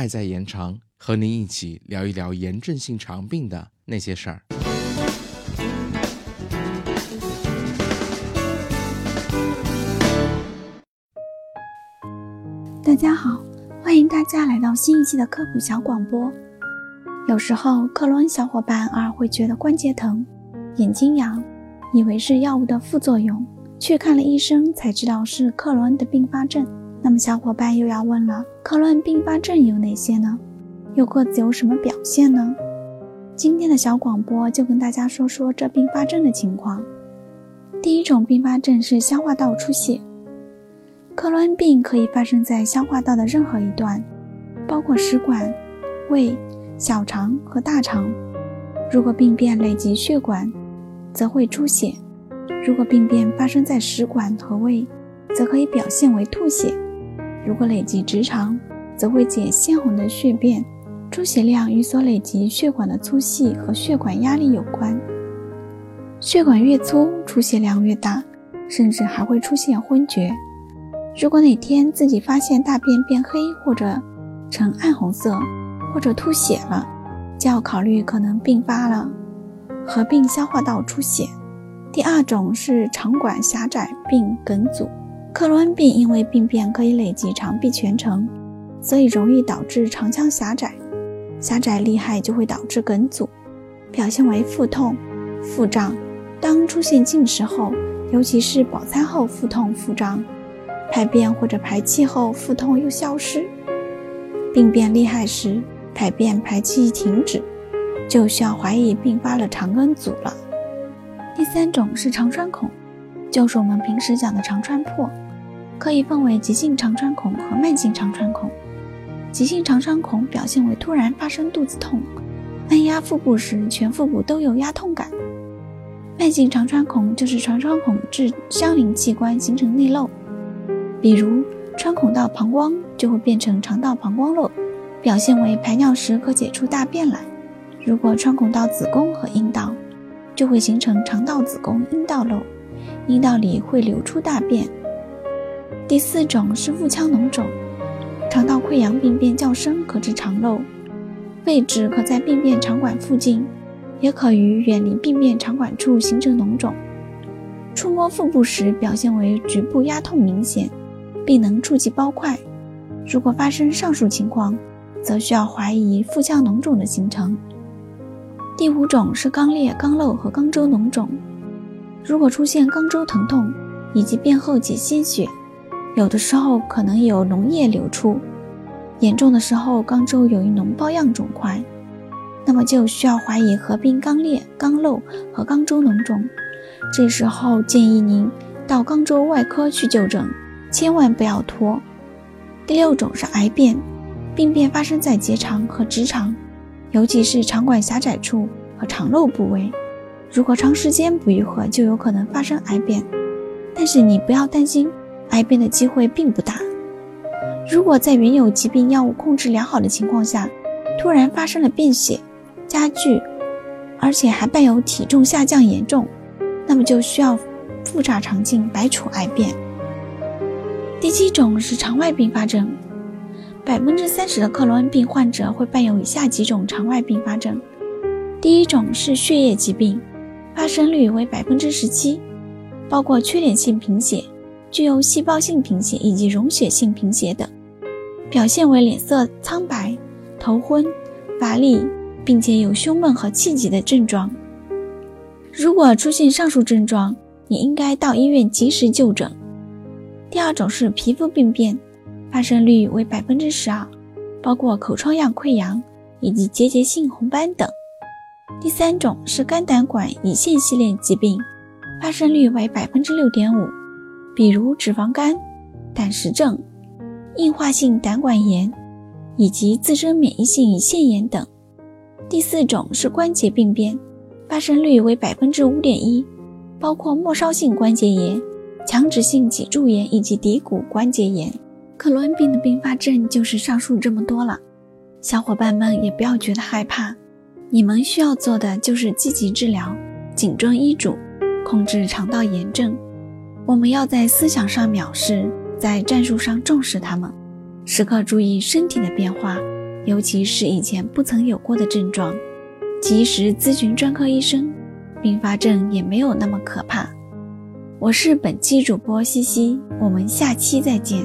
爱在延长，和您一起聊一聊炎症性肠病的那些事儿。大家好，欢迎大家来到新一期的科普小广播。有时候克罗恩小伙伴偶尔会觉得关节疼、眼睛痒，以为是药物的副作用，去看了医生才知道是克罗恩的并发症。那么小伙伴又要问了，克伦并发症有哪些呢？又各自有什么表现呢？今天的小广播就跟大家说说这并发症的情况。第一种并发症是消化道出血。克罗恩病可以发生在消化道的任何一段，包括食管、胃、小肠和大肠。如果病变累及血管，则会出血；如果病变发生在食管和胃，则可以表现为吐血。如果累及直肠，则会结鲜红的血便，出血量与所累及血管的粗细和血管压力有关。血管越粗，出血量越大，甚至还会出现昏厥。如果哪天自己发现大便变黑或者呈暗红色，或者吐血了，就要考虑可能并发了合并消化道出血。第二种是肠管狭窄并梗阻。克罗恩病因为病变可以累及肠壁全程，所以容易导致肠腔狭窄，狭窄厉害就会导致梗阻，表现为腹痛、腹胀。当出现进食后，尤其是饱餐后腹痛、腹胀，排便或者排气后腹痛又消失。病变厉害时，排便排气停止，就需要怀疑并发了肠梗阻了。第三种是肠穿孔。就是我们平时讲的肠穿破，可以分为急性肠穿孔和慢性肠穿孔。急性肠穿孔表现为突然发生肚子痛，按压腹部时全腹部都有压痛感。慢性肠穿孔就是肠穿孔致相邻器官形成内漏，比如穿孔到膀胱就会变成肠道膀胱漏，表现为排尿时可解出大便来。如果穿孔到子宫和阴道，就会形成肠道子宫阴道漏。阴道里会流出大便。第四种是腹腔脓肿，肠道溃疡病变较深，可致肠漏，位置可在病变肠管附近，也可于远离病变肠管处形成脓肿。触摸腹部时表现为局部压痛明显，并能触及包块。如果发生上述情况，则需要怀疑腹腔脓肿的形成。第五种是肛裂、肛瘘和肛周脓肿。如果出现肛周疼痛以及便后结鲜血，有的时候可能有脓液流出，严重的时候肛周有一脓包样肿块，那么就需要怀疑合并肛裂、肛瘘和肛周脓肿。这时候建议您到肛周外科去就诊，千万不要拖。第六种是癌变，病变发生在结肠和直肠，尤其是肠管狭窄处和肠漏部位。如果长时间不愈合，就有可能发生癌变。但是你不要担心，癌变的机会并不大。如果在原有疾病药物控制良好的情况下，突然发生了便血加剧，而且还伴有体重下降严重，那么就需要复查肠镜，排除癌变。第七种是肠外并发症，百分之三十的克罗恩病患者会伴有以下几种肠外并发症。第一种是血液疾病。发生率为百分之十七，包括缺点性贫血、具有细胞性贫血以及溶血性贫血等，表现为脸色苍白、头昏、乏力，并且有胸闷和气急的症状。如果出现上述症状，你应该到医院及时就诊。第二种是皮肤病变，发生率为百分之十二，包括口疮样溃疡以及结节性红斑等。第三种是肝胆管胰腺系列疾病，发生率为百分之六点五，比如脂肪肝、胆石症、硬化性胆管炎以及自身免疫性胰腺炎等。第四种是关节病变，发生率为百分之五点一，包括末梢性关节炎、强直性脊柱炎以及骶骨关节炎。克罗恩病的并发症就是上述这么多了，小伙伴们也不要觉得害怕。你们需要做的就是积极治疗，谨遵医嘱，控制肠道炎症。我们要在思想上藐视，在战术上重视他们，时刻注意身体的变化，尤其是以前不曾有过的症状，及时咨询专科医生，并发症也没有那么可怕。我是本期主播西西，我们下期再见。